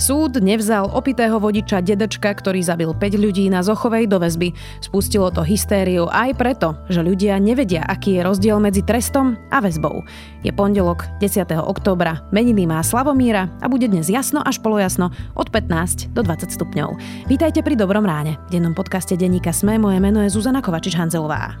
Súd nevzal opitého vodiča dedečka, ktorý zabil 5 ľudí na Zochovej do väzby. Spustilo to hystériu aj preto, že ľudia nevedia, aký je rozdiel medzi trestom a väzbou. Je pondelok 10. októbra, meniny má Slavomíra a bude dnes jasno až polojasno od 15 do 20 stupňov. Vítajte pri Dobrom ráne. V dennom podcaste denníka Sme moje meno je Zuzana Kovačič-Hanzelová.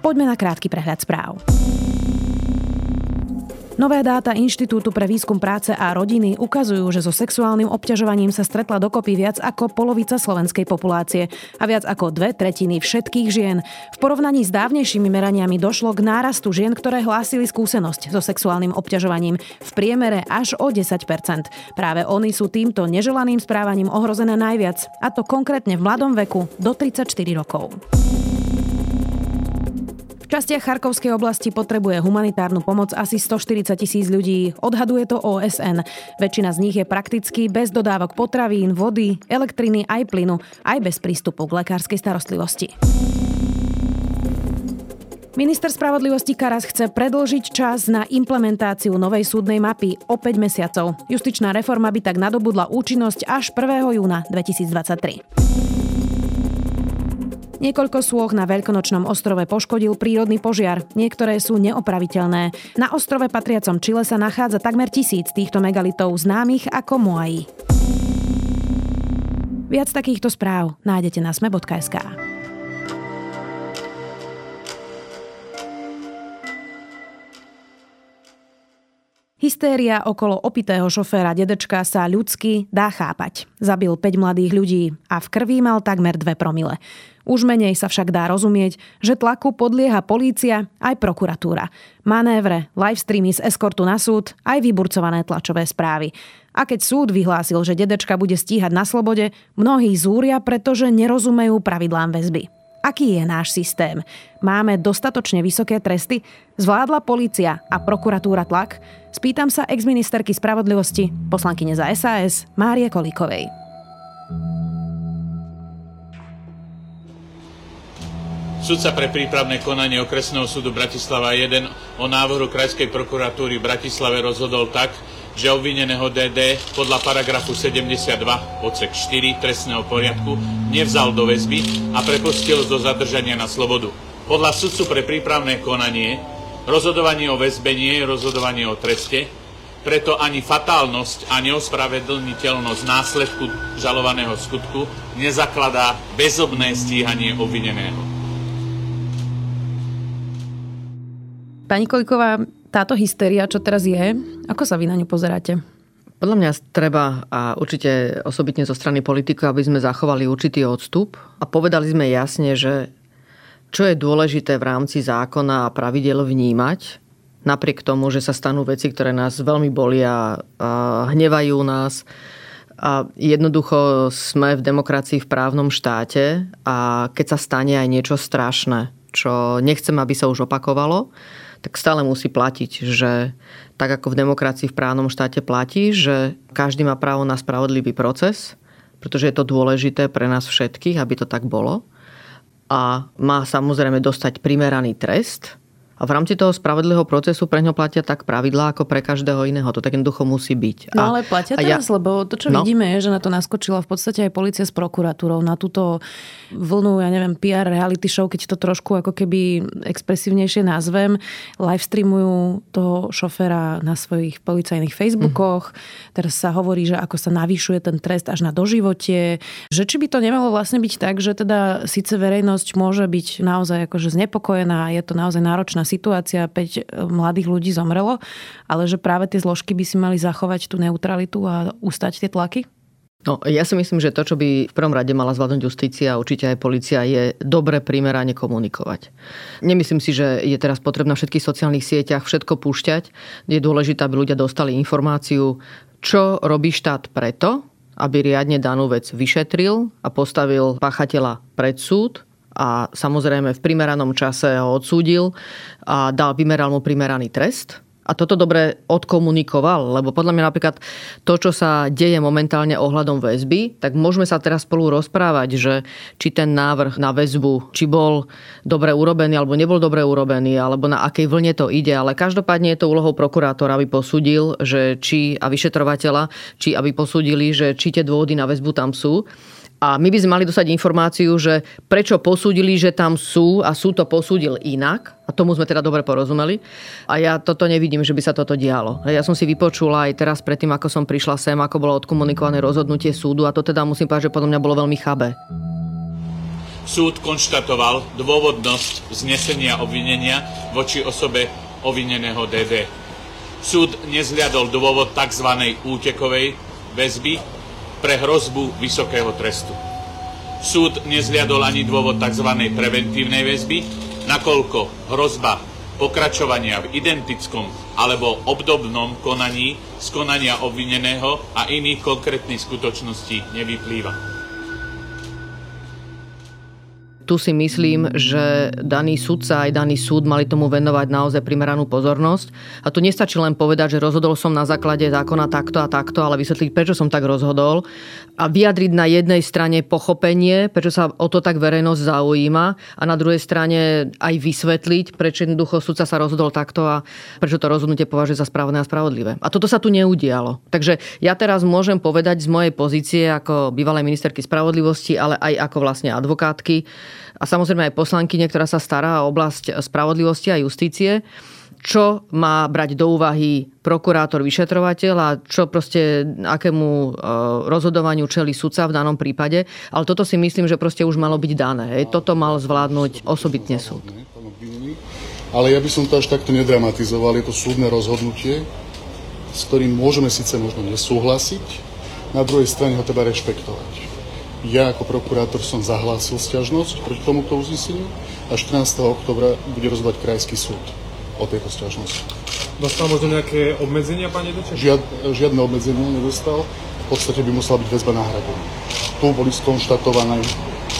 Poďme na krátky prehľad správ. Nové dáta Inštitútu pre výskum práce a rodiny ukazujú, že so sexuálnym obťažovaním sa stretla dokopy viac ako polovica slovenskej populácie a viac ako dve tretiny všetkých žien. V porovnaní s dávnejšími meraniami došlo k nárastu žien, ktoré hlásili skúsenosť so sexuálnym obťažovaním v priemere až o 10% Práve oni sú týmto neželaným správaním ohrozené najviac, a to konkrétne v mladom veku do 34 rokov častiach Charkovskej oblasti potrebuje humanitárnu pomoc asi 140 tisíc ľudí. Odhaduje to OSN. Väčšina z nich je prakticky bez dodávok potravín, vody, elektriny aj plynu, aj bez prístupu k lekárskej starostlivosti. Minister spravodlivosti Karas chce predlžiť čas na implementáciu novej súdnej mapy o 5 mesiacov. Justičná reforma by tak nadobudla účinnosť až 1. júna 2023. Niekoľko súch na Veľkonočnom ostrove poškodil prírodný požiar. Niektoré sú neopraviteľné. Na ostrove patriacom Čile sa nachádza takmer tisíc týchto megalitov známych ako Moai. Viac takýchto správ nájdete na sme.sk. Hystéria okolo opitého šoféra dedečka sa ľudsky dá chápať. Zabil 5 mladých ľudí a v krvi mal takmer 2 promile. Už menej sa však dá rozumieť, že tlaku podlieha polícia aj prokuratúra. Manévre, livestreamy z eskortu na súd, aj vyburcované tlačové správy. A keď súd vyhlásil, že dedečka bude stíhať na slobode, mnohí zúria, pretože nerozumejú pravidlám väzby. Aký je náš systém? Máme dostatočne vysoké tresty? Zvládla policia a prokuratúra tlak? Spýtam sa exministerky spravodlivosti, poslankyne za SAS, Márie Kolíkovej. Sudca pre prípravné konanie okresného súdu Bratislava 1 o návrhu Krajskej prokuratúry v Bratislave rozhodol tak, že obvineného DD podľa paragrafu 72 odsek 4 trestného poriadku nevzal do väzby a prepustil do zadržania na slobodu. Podľa sudcu pre prípravné konanie rozhodovanie o väzbe nie je rozhodovanie o treste, preto ani fatálnosť a neospravedlniteľnosť následku žalovaného skutku nezakladá bezobné stíhanie obvineného. Pani Koliková, táto hysteria, čo teraz je, ako sa vy na ňu pozeráte? Podľa mňa treba a určite osobitne zo strany politikov, aby sme zachovali určitý odstup a povedali sme jasne, že čo je dôležité v rámci zákona a pravidel vnímať, napriek tomu, že sa stanú veci, ktoré nás veľmi bolia, a hnevajú nás. A jednoducho sme v demokracii v právnom štáte a keď sa stane aj niečo strašné, čo nechcem, aby sa už opakovalo, tak stále musí platiť, že tak ako v demokracii v právnom štáte platí, že každý má právo na spravodlivý proces, pretože je to dôležité pre nás všetkých, aby to tak bolo. A má samozrejme dostať primeraný trest, a v rámci toho spravodlivého procesu pre ňo platia tak pravidlá ako pre každého iného. To tak jednoducho musí byť. No ale platia teraz, ja... lebo to, čo no? vidíme, je, že na to naskočila v podstate aj policia s prokuratúrou na túto vlnu, ja neviem, PR reality show, keď to trošku ako keby expresívnejšie nazvem. Livestreamujú toho šoféra na svojich policajných Facebookoch. Mm. Teraz sa hovorí, že ako sa navyšuje ten trest až na doživotie. Že či by to nemalo vlastne byť tak, že teda síce verejnosť môže byť naozaj akože znepokojená, je to naozaj náročná situácia, 5 e, mladých ľudí zomrelo, ale že práve tie zložky by si mali zachovať tú neutralitu a ustať tie tlaky? No, ja si myslím, že to, čo by v prvom rade mala zvládnuť justícia a určite aj policia, je dobre primerane komunikovať. Nemyslím si, že je teraz potrebné na všetkých sociálnych sieťach všetko púšťať. Je dôležité, aby ľudia dostali informáciu, čo robí štát preto, aby riadne danú vec vyšetril a postavil páchateľa pred súd a samozrejme v primeranom čase ho odsúdil a dal, vymeral mu primeraný trest a toto dobre odkomunikoval, lebo podľa mňa napríklad to, čo sa deje momentálne ohľadom väzby, tak môžeme sa teraz spolu rozprávať, že či ten návrh na väzbu, či bol dobre urobený alebo nebol dobre urobený, alebo na akej vlne to ide, ale každopádne je to úlohou prokurátora, aby posúdil, že či a vyšetrovateľa, či aby posúdili, že či tie dôvody na väzbu tam sú. A my by sme mali dostať informáciu, že prečo posúdili, že tam sú a sú to posúdil inak. A tomu sme teda dobre porozumeli. A ja toto nevidím, že by sa toto dialo. Ja som si vypočula aj teraz predtým, ako som prišla sem, ako bolo odkomunikované rozhodnutie súdu a to teda musím povedať, že podľa mňa bolo veľmi chabé. Súd konštatoval dôvodnosť znesenia obvinenia voči osobe obvineného DD. Súd nezliadol dôvod tzv. útekovej väzby, pre hrozbu vysokého trestu. Súd nezliadol ani dôvod tzv. preventívnej väzby, nakoľko hrozba pokračovania v identickom alebo obdobnom konaní z konania obvineného a iných konkrétnych skutočností nevyplýva. Tu si myslím, že daný sudca aj daný súd mali tomu venovať naozaj primeranú pozornosť. A tu nestačí len povedať, že rozhodol som na základe zákona takto a takto, ale vysvetliť, prečo som tak rozhodol a vyjadriť na jednej strane pochopenie, prečo sa o to tak verejnosť zaujíma a na druhej strane aj vysvetliť, prečo jednoducho sudca sa rozhodol takto a prečo to rozhodnutie považuje za správne a spravodlivé. A toto sa tu neudialo. Takže ja teraz môžem povedať z mojej pozície ako bývalej ministerky spravodlivosti, ale aj ako vlastne advokátky, a samozrejme aj poslankyne, ktorá sa stará o oblasť spravodlivosti a justície, čo má brať do úvahy prokurátor, vyšetrovateľ a čo proste akému e, rozhodovaniu čeli sudca v danom prípade. Ale toto si myslím, že proste už malo byť dané. Toto mal zvládnuť osobitne súd. Ale ja by som to až takto nedramatizoval. Je to súdne rozhodnutie, s ktorým môžeme síce možno nesúhlasiť, na druhej strane ho treba rešpektovať. Ja ako prokurátor som zahlásil stiažnosť proti tomuto uzneseniu a 14. oktobra bude rozhodovať krajský súd o tejto stiažnosti. Dostal možno nejaké obmedzenia, pani Deček? Žiad, žiadne obmedzenia nedostal. V podstate by musela byť väzba náhradená. Tu boli skonštatované,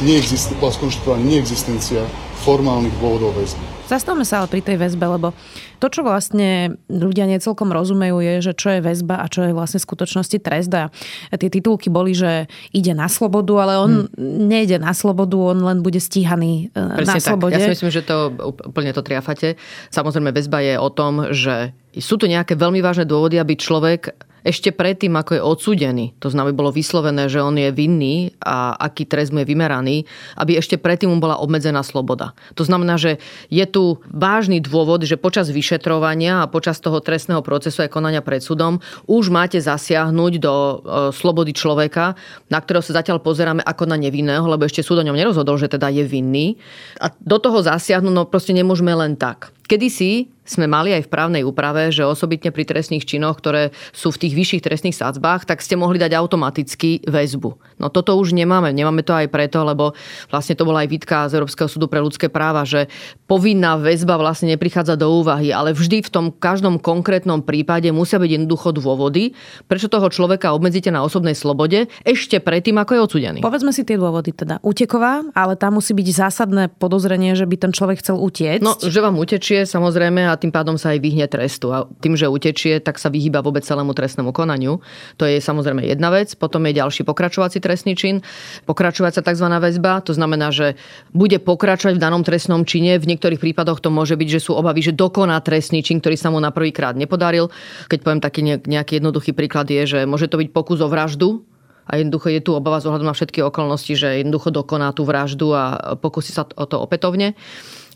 neexist, bola skonštatovaná neexistencia formálnych dôvodov väzby. Zastavme sa ale pri tej väzbe, lebo to, čo vlastne ľudia necelkom rozumejú, je, že čo je väzba a čo je vlastne v skutočnosti trest. A tie titulky boli, že ide na slobodu, ale on hmm. nejde na slobodu, on len bude stíhaný e, Presne na tak. slobode. Ja si myslím, že to úplne to triafate. Samozrejme, väzba je o tom, že sú tu nejaké veľmi vážne dôvody, aby človek ešte predtým, ako je odsúdený, to znamená, bolo vyslovené, že on je vinný a aký trest mu je vymeraný, aby ešte predtým mu bola obmedzená sloboda. To znamená, že je tu vážny dôvod, že počas vyšetrovania a počas toho trestného procesu aj konania pred súdom už máte zasiahnuť do e, slobody človeka, na ktorého sa zatiaľ pozeráme ako na nevinného, lebo ešte súd o ňom nerozhodol, že teda je vinný. A do toho zasiahnuť, no proste nemôžeme len tak. Kedysi sme mali aj v právnej úprave, že osobitne pri trestných činoch, ktoré sú v tých vyšších trestných sadzbách, tak ste mohli dať automaticky väzbu. No toto už nemáme. Nemáme to aj preto, lebo vlastne to bola aj výtka z Európskeho súdu pre ľudské práva, že povinná väzba vlastne neprichádza do úvahy, ale vždy v tom každom konkrétnom prípade musia byť jednoducho dôvody, prečo toho človeka obmedzíte na osobnej slobode ešte predtým, ako je odsudený. Povedzme si tie dôvody teda. Uteková, ale tam musí byť zásadné podozrenie, že by ten človek chcel utiecť. No, že vám utečie samozrejme a tým pádom sa aj vyhne trestu. A tým, že utečie, tak sa vyhýba vôbec celému trestnému konaniu. To je samozrejme jedna vec. Potom je ďalší pokračovací trestný čin. Pokračovacia tzv. väzba, to znamená, že bude pokračovať v danom trestnom čine. V niektorých prípadoch to môže byť, že sú obavy, že dokoná trestný čin, ktorý sa mu na prvýkrát nepodaril. Keď poviem taký nejaký jednoduchý príklad je, že môže to byť pokus o vraždu, a jednoducho je tu obava z ohľadom na všetky okolnosti, že jednoducho dokoná tú vraždu a pokusí sa o to opätovne.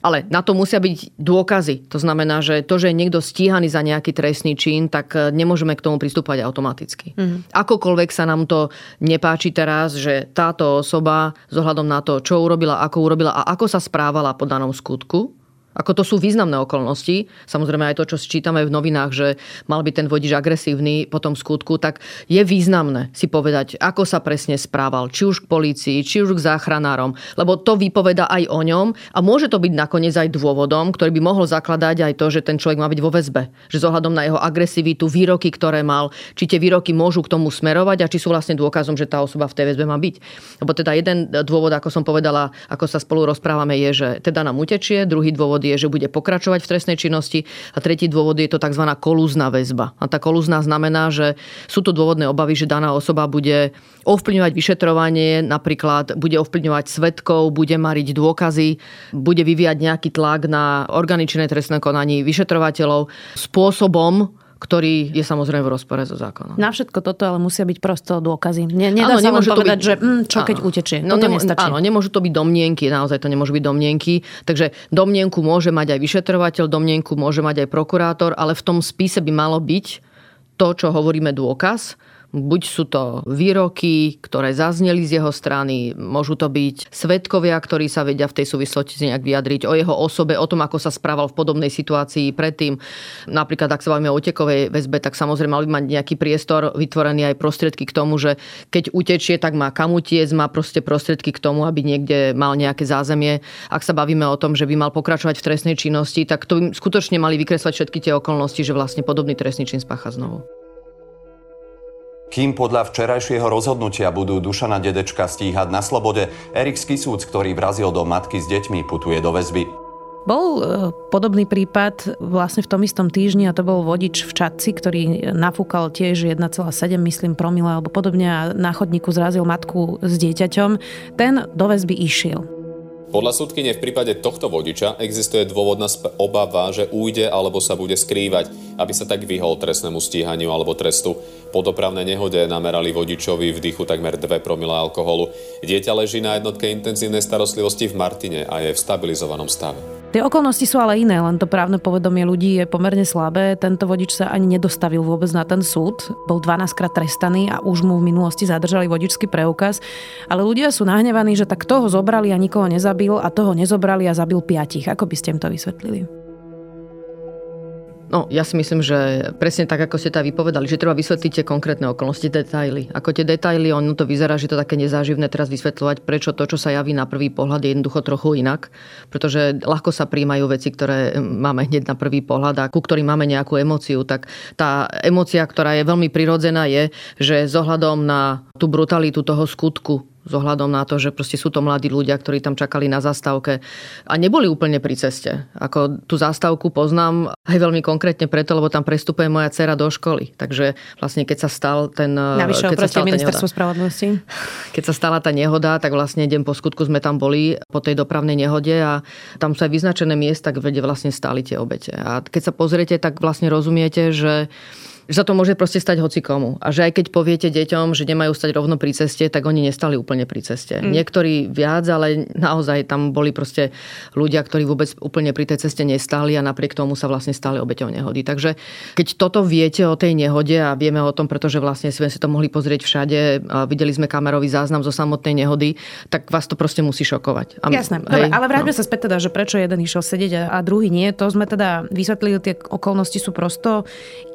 Ale na to musia byť dôkazy. To znamená, že to, že je niekto stíhaný za nejaký trestný čin, tak e, nemôžeme k tomu pristúpať automaticky. Mm-hmm. Akokoľvek sa nám to nepáči teraz, že táto osoba z ohľadom na to, čo urobila, ako urobila a ako sa správala po danom skutku, Ako to sú významné okolnosti. Samozrejme aj to, čo sčítame v novinách, že mal byť ten vodič agresívny po tom skutku, tak je významné si povedať, ako sa presne správal. Či už k polícii, či už k záchranárom. Lebo to vypoveda aj o ňom a môže to byť nakoniec aj dôvodom, ktorý by mohol zakladať aj to, že ten človek má byť vo väzbe. Že z ohľadom na jeho agresivitu, výroky, ktoré mal, či tie výroky môžu k tomu smerovať a či sú vlastne dôkazom, že tá osoba v tej väzbe má byť. Lebo teda jeden dôvod, ako som povedala, ako sa spolu rozprávame, je, že teda nám utečie, druhý dôvod je, že bude pokračovať v trestnej činnosti a tretí dôvod je to tzv. kolúzna väzba. A tá kolúzna znamená, že sú tu dôvodné obavy, že daná osoba bude ovplyvňovať vyšetrovanie, napríklad bude ovplyvňovať svetkov, bude mariť dôkazy, bude vyvíjať nejaký tlak na organičné trestné konaní vyšetrovateľov spôsobom, ktorý je samozrejme v rozpore so zákonom. Na všetko toto ale musia byť prosto dôkazy. Ne, nedá áno, sa len povedať, byť... že mm, čo keď áno. utečie. No, to nestačí. Áno, nemôžu to byť domnienky, naozaj to nemôžu byť domnienky. Takže domnienku môže mať aj vyšetrovateľ, domnienku môže mať aj prokurátor, ale v tom spise by malo byť to, čo hovoríme dôkaz Buď sú to výroky, ktoré zazneli z jeho strany, môžu to byť svetkovia, ktorí sa vedia v tej súvislosti nejak vyjadriť o jeho osobe, o tom, ako sa správal v podobnej situácii predtým. Napríklad, ak sa bavíme o utekovej väzbe, tak samozrejme mali mať nejaký priestor vytvorený aj prostriedky k tomu, že keď utečie, tak má kam utiec, má proste prostriedky k tomu, aby niekde mal nejaké zázemie. Ak sa bavíme o tom, že by mal pokračovať v trestnej činnosti, tak to by skutočne mali vykresľať všetky tie okolnosti, že vlastne podobný trestný čin spácha znovu. Kým podľa včerajšieho rozhodnutia budú Dušana Dedečka stíhať na slobode, Erik Skisúc, ktorý vrazil do matky s deťmi, putuje do väzby. Bol e, podobný prípad vlastne v tom istom týždni a to bol vodič v Čadci, ktorý nafúkal tiež 1,7 myslím promile alebo podobne a na chodníku zrazil matku s dieťaťom. Ten do väzby išiel. Podľa súdkyne v prípade tohto vodiča existuje dôvodná obava, že újde alebo sa bude skrývať, aby sa tak vyhol trestnému stíhaniu alebo trestu. Po dopravnej nehode namerali vodičovi v dýchu takmer 2 promile alkoholu. Dieťa leží na jednotke intenzívnej starostlivosti v Martine a je v stabilizovanom stave. Tie okolnosti sú ale iné, len to právne povedomie ľudí je pomerne slabé. Tento vodič sa ani nedostavil vôbec na ten súd. Bol 12 krát trestaný a už mu v minulosti zadržali vodičský preukaz. Ale ľudia sú nahnevaní, že tak toho zobrali a nikoho nezabil a toho nezobrali a zabil piatich. Ako by ste im to vysvetlili? No, ja si myslím, že presne tak, ako ste to vypovedali, že treba vysvetliť tie konkrétne okolnosti, detaily. Ako tie detaily, ono to vyzerá, že to také nezáživné teraz vysvetľovať, prečo to, čo sa javí na prvý pohľad, je jednoducho trochu inak. Pretože ľahko sa príjmajú veci, ktoré máme hneď na prvý pohľad a ku ktorým máme nejakú emóciu. Tak tá emócia, ktorá je veľmi prirodzená, je, že s ohľadom na tú brutalitu toho skutku, s ohľadom na to, že proste sú to mladí ľudia, ktorí tam čakali na zastávke a neboli úplne pri ceste. Ako tú zastávku poznám aj veľmi konkrétne preto, lebo tam prestupuje moja dcera do školy. Takže vlastne keď sa stal ten... Navyše keď sa stala ministerstvo spravodlivosti. Keď sa stala tá nehoda, tak vlastne deň po skutku sme tam boli po tej dopravnej nehode a tam sú aj vyznačené miesta, kde vlastne stáli tie obete. A keď sa pozriete, tak vlastne rozumiete, že že sa to môže proste stať hoci komu. A že aj keď poviete deťom, že nemajú stať rovno pri ceste, tak oni nestali úplne pri ceste. Mm. Niektorí viac, ale naozaj tam boli proste ľudia, ktorí vôbec úplne pri tej ceste nestali a napriek tomu sa vlastne stali obeťou nehody. Takže keď toto viete o tej nehode a vieme o tom, pretože vlastne sme si to mohli pozrieť všade, a videli sme kamerový záznam zo samotnej nehody, tak vás to proste musí šokovať. A, Jasné, hej, Dobre, ale vráťme no. sa späť teda, že prečo jeden išiel sedieť a druhý nie. To sme teda vysvetlili, tie okolnosti sú prosto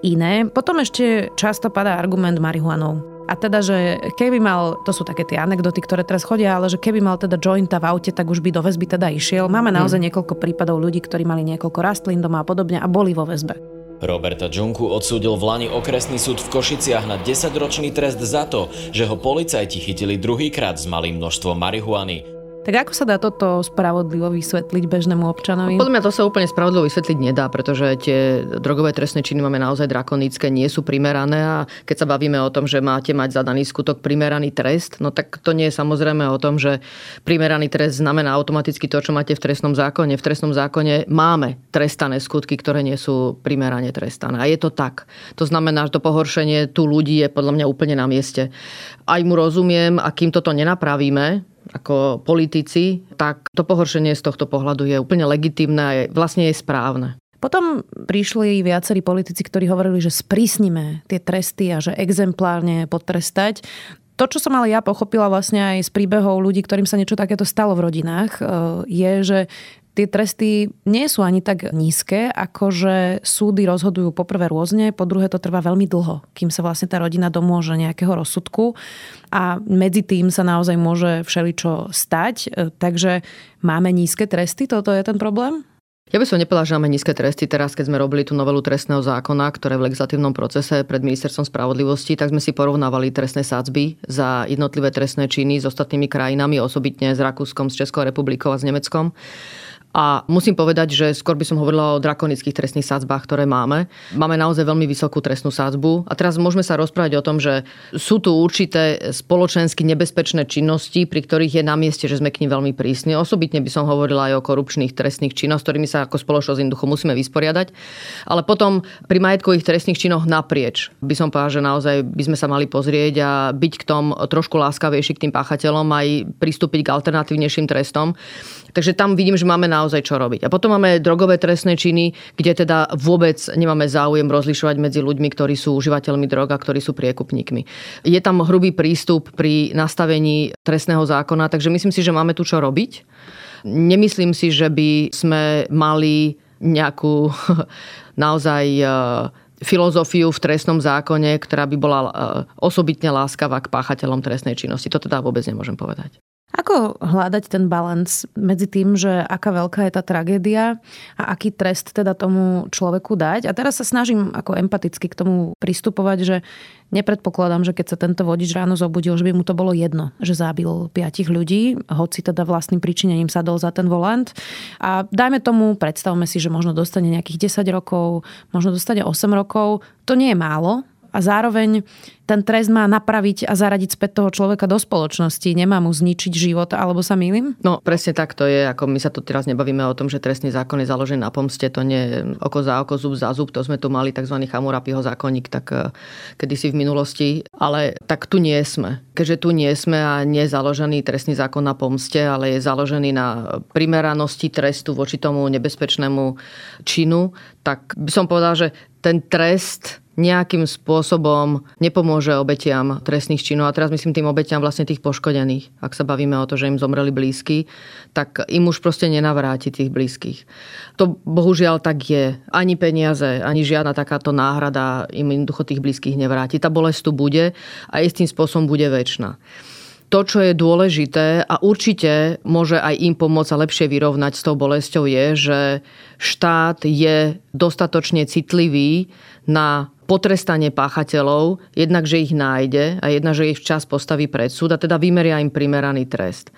iné. Potom ešte často padá argument marihuanou. A teda, že keby mal, to sú také tie anekdoty, ktoré teraz chodia, ale že keby mal teda jointa v aute, tak už by do väzby teda išiel. Máme naozaj hmm. niekoľko prípadov ľudí, ktorí mali niekoľko rastlín doma a podobne a boli vo väzbe. Roberta Džunku odsúdil v Lani okresný súd v Košiciach na 10-ročný trest za to, že ho policajti chytili druhýkrát s malým množstvom marihuany. Tak ako sa dá toto spravodlivo vysvetliť bežnému občanovi? Podľa mňa to sa úplne spravodlivo vysvetliť nedá, pretože tie drogové trestné činy máme naozaj drakonické, nie sú primerané a keď sa bavíme o tom, že máte mať za daný skutok primeraný trest, no tak to nie je samozrejme o tom, že primeraný trest znamená automaticky to, čo máte v trestnom zákone. V trestnom zákone máme trestané skutky, ktoré nie sú primerane trestané. A je to tak. To znamená, že to pohoršenie tu ľudí je podľa mňa úplne na mieste. Aj mu rozumiem, a kým toto nenapravíme, ako politici, tak to pohoršenie z tohto pohľadu je úplne legitimné a vlastne je správne. Potom prišli viacerí politici, ktorí hovorili, že sprísnime tie tresty a že exemplárne potrestať. To, čo som ale ja pochopila vlastne aj z príbehov ľudí, ktorým sa niečo takéto stalo v rodinách, e, je, že tie tresty nie sú ani tak nízke, ako že súdy rozhodujú poprvé rôzne, po druhé to trvá veľmi dlho, kým sa vlastne tá rodina domôže nejakého rozsudku a medzi tým sa naozaj môže všeličo stať. E, takže máme nízke tresty, toto je ten problém? Ja by som nepovedala, že máme nízke tresty. Teraz, keď sme robili tú novelu trestného zákona, ktoré v legislatívnom procese pred ministerstvom spravodlivosti, tak sme si porovnávali trestné sádzby za jednotlivé trestné činy s ostatnými krajinami, osobitne s Rakúskom, s Českou republikou a s Nemeckom. A musím povedať, že skôr by som hovorila o drakonických trestných sádzbách, ktoré máme. Máme naozaj veľmi vysokú trestnú sádzbu. A teraz môžeme sa rozprávať o tom, že sú tu určité spoločensky nebezpečné činnosti, pri ktorých je na mieste, že sme k nim veľmi prísni. Osobitne by som hovorila aj o korupčných trestných činoch, s ktorými sa ako spoločnosť jednoducho musíme vysporiadať. Ale potom pri majetkových trestných činoch naprieč by som povedala, že naozaj by sme sa mali pozrieť a byť k tom trošku láskavejší k tým páchateľom aj pristúpiť k alternatívnejším trestom. Takže tam vidím, že máme naozaj čo robiť. A potom máme drogové trestné činy, kde teda vôbec nemáme záujem rozlišovať medzi ľuďmi, ktorí sú užívateľmi drog a ktorí sú priekupníkmi. Je tam hrubý prístup pri nastavení trestného zákona, takže myslím si, že máme tu čo robiť. Nemyslím si, že by sme mali nejakú naozaj e, filozofiu v trestnom zákone, ktorá by bola e, osobitne láskavá k páchateľom trestnej činnosti. To teda vôbec nemôžem povedať. Ako hľadať ten balans medzi tým, že aká veľká je tá tragédia a aký trest teda tomu človeku dať? A teraz sa snažím ako empaticky k tomu pristupovať, že nepredpokladám, že keď sa tento vodič ráno zobudil, že by mu to bolo jedno, že zabil piatich ľudí, hoci teda vlastným príčinením sadol za ten volant. A dajme tomu, predstavme si, že možno dostane nejakých 10 rokov, možno dostane 8 rokov. To nie je málo, a zároveň ten trest má napraviť a zaradiť späť toho človeka do spoločnosti. Nemá mu zničiť život, alebo sa milím? No presne tak to je. Ako my sa tu teraz nebavíme o tom, že trestný zákon je založený na pomste. To nie oko za oko, zub za zub. To sme tu mali tzv. Chamurapiho zákonník tak eh, kedysi v minulosti. Ale tak tu nie sme. Keďže tu nie sme a nie je založený trestný zákon na pomste, ale je založený na primeranosti trestu voči tomu nebezpečnému činu, tak by som povedal, že ten trest nejakým spôsobom nepomôže obetiam trestných činov. A teraz myslím tým obetiam vlastne tých poškodených. Ak sa bavíme o to, že im zomreli blízky, tak im už proste nenavráti tých blízkych. To bohužiaľ tak je. Ani peniaze, ani žiadna takáto náhrada im jednoducho tých blízkych nevráti. Tá bolesť tu bude a istým spôsobom bude väčšina to, čo je dôležité a určite môže aj im pomôcť a lepšie vyrovnať s tou bolesťou je, že štát je dostatočne citlivý na potrestanie páchateľov, jednak, že ich nájde a jednak, že ich včas postaví pred súd a teda vymeria im primeraný trest.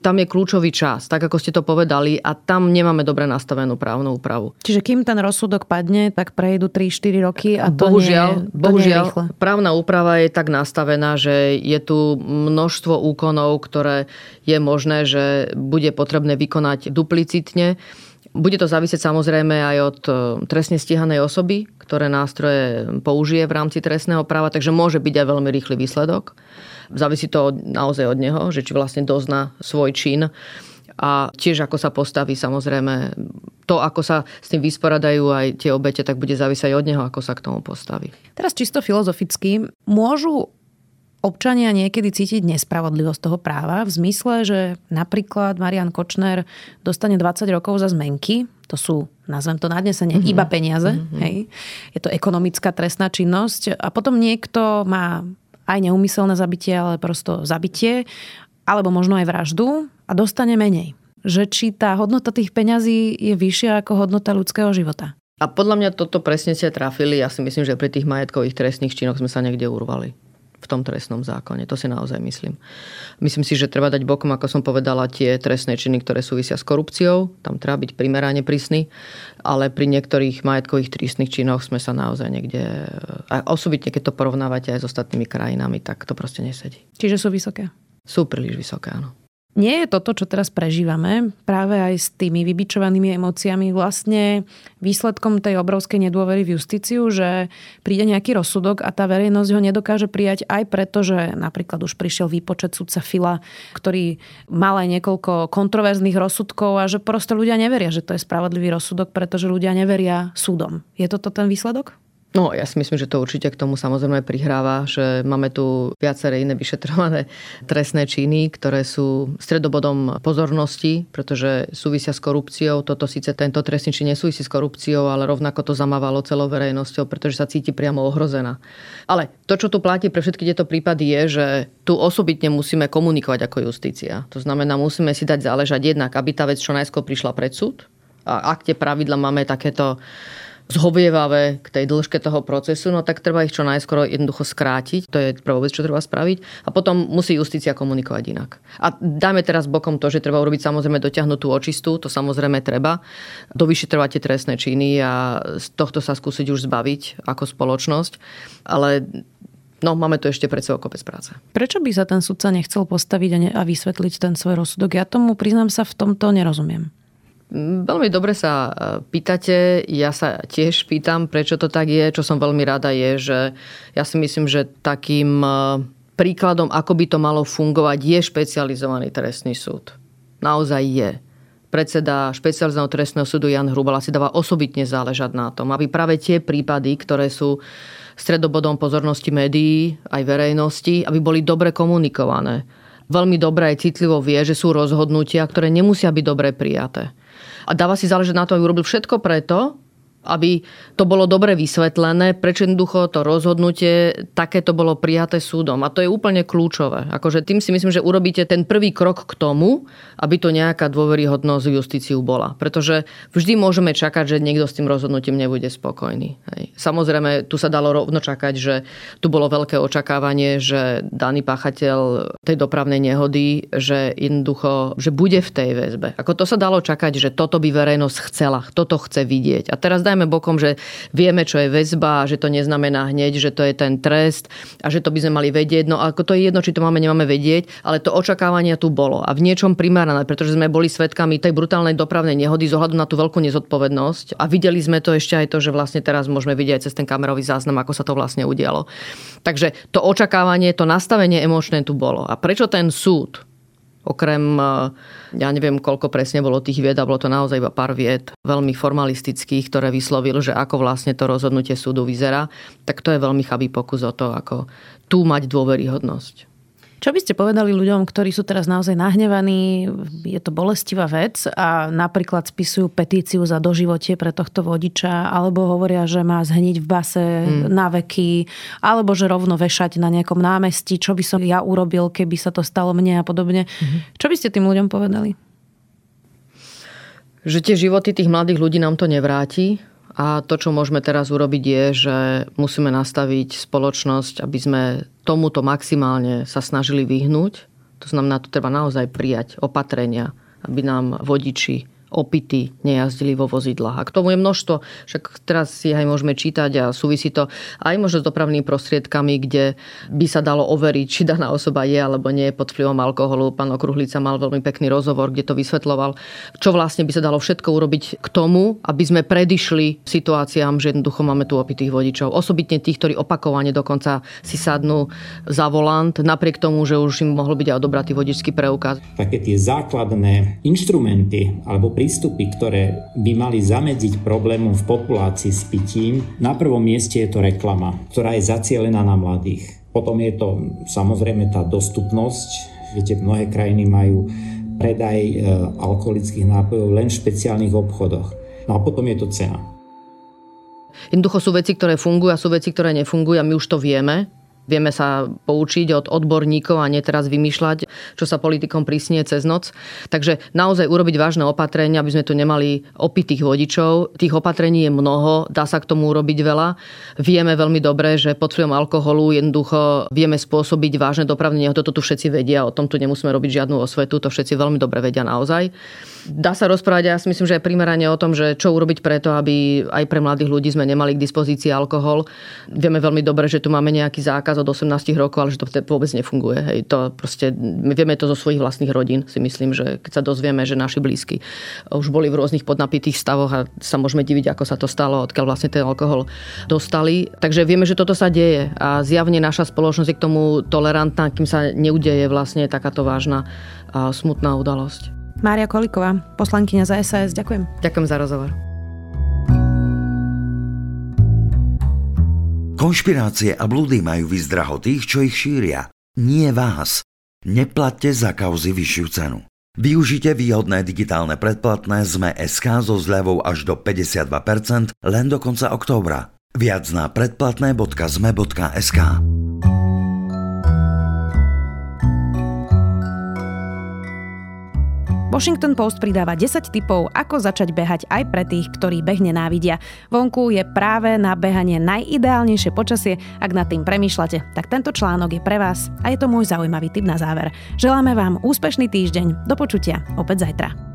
Tam je kľúčový čas, tak ako ste to povedali, a tam nemáme dobre nastavenú právnu úpravu. Čiže kým ten rozsudok padne, tak prejdú 3-4 roky a to bohužiaľ, nie, to bohužiaľ nie je právna úprava je tak nastavená, že je tu množstvo úkonov, ktoré je možné, že bude potrebné vykonať duplicitne. Bude to závisieť samozrejme aj od e, trestne stíhanej osoby, ktoré nástroje použije v rámci trestného práva, takže môže byť aj veľmi rýchly výsledok. Závisí to naozaj od neho, že či vlastne dozná svoj čin a tiež ako sa postaví samozrejme to, ako sa s tým vysporadajú aj tie obete, tak bude závisieť od neho, ako sa k tomu postaví. Teraz čisto filozoficky, môžu občania niekedy cítiť nespravodlivosť toho práva v zmysle, že napríklad Marian Kočner dostane 20 rokov za zmenky, to sú, nazvem to nadnesenie, mm-hmm. iba peniaze, mm-hmm. hej. je to ekonomická trestná činnosť a potom niekto má aj neumyselné zabitie, ale prosto zabitie, alebo možno aj vraždu a dostane menej. Že či tá hodnota tých peňazí je vyššia ako hodnota ľudského života. A podľa mňa toto presne ste trafili. Ja si myslím, že pri tých majetkových trestných činoch sme sa niekde urvali tom trestnom zákone. To si naozaj myslím. Myslím si, že treba dať bokom, ako som povedala, tie trestné činy, ktoré súvisia s korupciou. Tam treba byť primerane prísny, ale pri niektorých majetkových trestných činoch sme sa naozaj niekde... A osobitne, keď to porovnávate aj s ostatnými krajinami, tak to proste nesedí. Čiže sú vysoké? Sú príliš vysoké, áno. Nie je toto, čo teraz prežívame, práve aj s tými vybičovanými emóciami, vlastne výsledkom tej obrovskej nedôvery v justíciu, že príde nejaký rozsudok a tá verejnosť ho nedokáže prijať aj preto, že napríklad už prišiel výpočet sudca Fila, ktorý mal aj niekoľko kontroverzných rozsudkov a že proste ľudia neveria, že to je spravodlivý rozsudok, pretože ľudia neveria súdom. Je toto ten výsledok? No, ja si myslím, že to určite k tomu samozrejme prihráva, že máme tu viaceré iné vyšetrované trestné činy, ktoré sú stredobodom pozornosti, pretože súvisia s korupciou. Toto síce tento trestný čin nesúvisí s korupciou, ale rovnako to zamávalo celou verejnosťou, pretože sa cíti priamo ohrozená. Ale to, čo tu platí pre všetky tieto prípady, je, že tu osobitne musíme komunikovať ako justícia. To znamená, musíme si dať záležať jednak, aby tá vec čo najskôr prišla pred súd. A ak tie pravidla máme takéto zhovievavé k tej dĺžke toho procesu, no tak treba ich čo najskoro jednoducho skrátiť. To je prvá vec, čo treba spraviť. A potom musí justícia komunikovať inak. A dáme teraz bokom to, že treba urobiť samozrejme dotiahnutú očistú, to samozrejme treba. Dovyšetrovať tie trestné činy a z tohto sa skúsiť už zbaviť ako spoločnosť. Ale No, máme tu ešte pred sebou kopec práce. Prečo by sa ten sudca nechcel postaviť a, ne- a vysvetliť ten svoj rozsudok? Ja tomu, priznám sa, v tomto nerozumiem. Veľmi dobre sa e, pýtate. Ja sa tiež pýtam, prečo to tak je. Čo som veľmi rada je, že ja si myslím, že takým e, príkladom, ako by to malo fungovať, je špecializovaný trestný súd. Naozaj je. Predseda špecializovaného trestného súdu Jan Hrubala si dáva osobitne záležať na tom, aby práve tie prípady, ktoré sú stredobodom pozornosti médií aj verejnosti, aby boli dobre komunikované. Veľmi dobre aj citlivo vie, že sú rozhodnutia, ktoré nemusia byť dobre prijaté a dáva si záležať na to, aby urobil všetko preto, aby to bolo dobre vysvetlené, prečo jednoducho to rozhodnutie takéto bolo prijaté súdom. A to je úplne kľúčové. Akože tým si myslím, že urobíte ten prvý krok k tomu, aby to nejaká dôveryhodnosť justíciu bola. Pretože vždy môžeme čakať, že niekto s tým rozhodnutím nebude spokojný. Hej. Samozrejme, tu sa dalo rovno čakať, že tu bolo veľké očakávanie, že daný páchateľ tej dopravnej nehody, že jednoducho, že bude v tej väzbe. Ako to sa dalo čakať, že toto by verejnosť chcela, toto chce vidieť. A teraz dajme bokom, že vieme, čo je väzba, že to neznamená hneď, že to je ten trest a že to by sme mali vedieť. No ako to je jedno, či to máme, nemáme vedieť, ale to očakávanie tu bolo a v niečom primárne, pretože sme boli svetkami tej brutálnej dopravnej nehody z ohľadu na tú veľkú nezodpovednosť a videli sme to ešte aj to, že vlastne teraz môžeme vidieť aj cez ten kamerový záznam, ako sa to vlastne udialo. Takže to očakávanie, to nastavenie emočné tu bolo. A prečo ten súd Okrem, eh, ja neviem, koľko presne bolo tých vied, a bolo to naozaj iba pár vied, veľmi formalistických, ktoré vyslovil, že ako vlastne to rozhodnutie súdu vyzerá, tak to je veľmi chabý pokus o to, ako tu mať dôveryhodnosť. Čo by ste povedali ľuďom, ktorí sú teraz naozaj nahnevaní, je to bolestivá vec a napríklad spisujú petíciu za doživotie pre tohto vodiča, alebo hovoria, že má zhniť v base hmm. na veky, alebo že rovno vešať na nejakom námestí, čo by som ja urobil, keby sa to stalo mne a podobne. Hmm. Čo by ste tým ľuďom povedali? Že tie životy tých mladých ľudí nám to nevráti a to, čo môžeme teraz urobiť, je, že musíme nastaviť spoločnosť, aby sme tomuto maximálne sa snažili vyhnúť. To znamená, to treba naozaj prijať opatrenia, aby nám vodiči opity nejazdili vo vozidlách. A k tomu je množstvo, však teraz si aj môžeme čítať a súvisí to aj možno s dopravnými prostriedkami, kde by sa dalo overiť, či daná osoba je alebo nie je pod vplyvom alkoholu. Pán Okruhlica mal veľmi pekný rozhovor, kde to vysvetloval, čo vlastne by sa dalo všetko urobiť k tomu, aby sme predišli situáciám, že jednoducho máme tu opitých vodičov. Osobitne tých, ktorí opakovane dokonca si sadnú za volant, napriek tomu, že už im mohol byť aj odobratý vodičský preukaz. Také tie základné inštrumenty alebo prístupy, ktoré by mali zamedziť problémom v populácii s pitím, na prvom mieste je to reklama, ktorá je zacielená na mladých. Potom je to samozrejme tá dostupnosť. Viete, mnohé krajiny majú predaj e, alkoholických nápojov len v špeciálnych obchodoch. No a potom je to cena. Jednoducho sú veci, ktoré fungujú a sú veci, ktoré nefungujú a my už to vieme. Vieme sa poučiť od odborníkov a nie teraz vymýšľať, čo sa politikom prísnie cez noc. Takže naozaj urobiť vážne opatrenia, aby sme tu nemali opitých vodičov. Tých opatrení je mnoho, dá sa k tomu urobiť veľa. Vieme veľmi dobre, že pod vplyvom alkoholu jednoducho vieme spôsobiť vážne dopravné nehody. Toto tu všetci vedia, o tom tu nemusíme robiť žiadnu osvetu, to všetci veľmi dobre vedia naozaj. Dá sa rozprávať, ja si myslím, že aj primerane o tom, že čo urobiť preto, aby aj pre mladých ľudí sme nemali k dispozícii alkohol. Vieme veľmi dobre, že tu máme nejaký zákaz od 18 rokov, ale že to vôbec nefunguje. Hej. To proste, my vieme to zo svojich vlastných rodín, si myslím, že keď sa dozvieme, že naši blízky už boli v rôznych podnapitých stavoch a sa môžeme diviť, ako sa to stalo, odkiaľ vlastne ten alkohol dostali. Takže vieme, že toto sa deje a zjavne naša spoločnosť je k tomu tolerantná, kým sa neudeje vlastne takáto vážna a smutná udalosť. Mária Koliková, poslankyňa za SAS, ďakujem. Ďakujem za rozhovor. Konšpirácie a blúdy majú vyzdraho tých, čo ich šíria. Nie vás. Neplatte za kauzy vyššiu cenu. Využite výhodné digitálne predplatné ZME SK so zľavou až do 52% len do konca októbra. Viac na predplatné.zme.sk Washington Post pridáva 10 tipov, ako začať behať aj pre tých, ktorí beh nenávidia. Vonku je práve na behanie najideálnejšie počasie. Ak nad tým premýšľate, tak tento článok je pre vás a je to môj zaujímavý tip na záver. Želáme vám úspešný týždeň. Do počutia opäť zajtra.